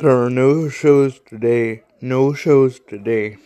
There are no shows today. No shows today.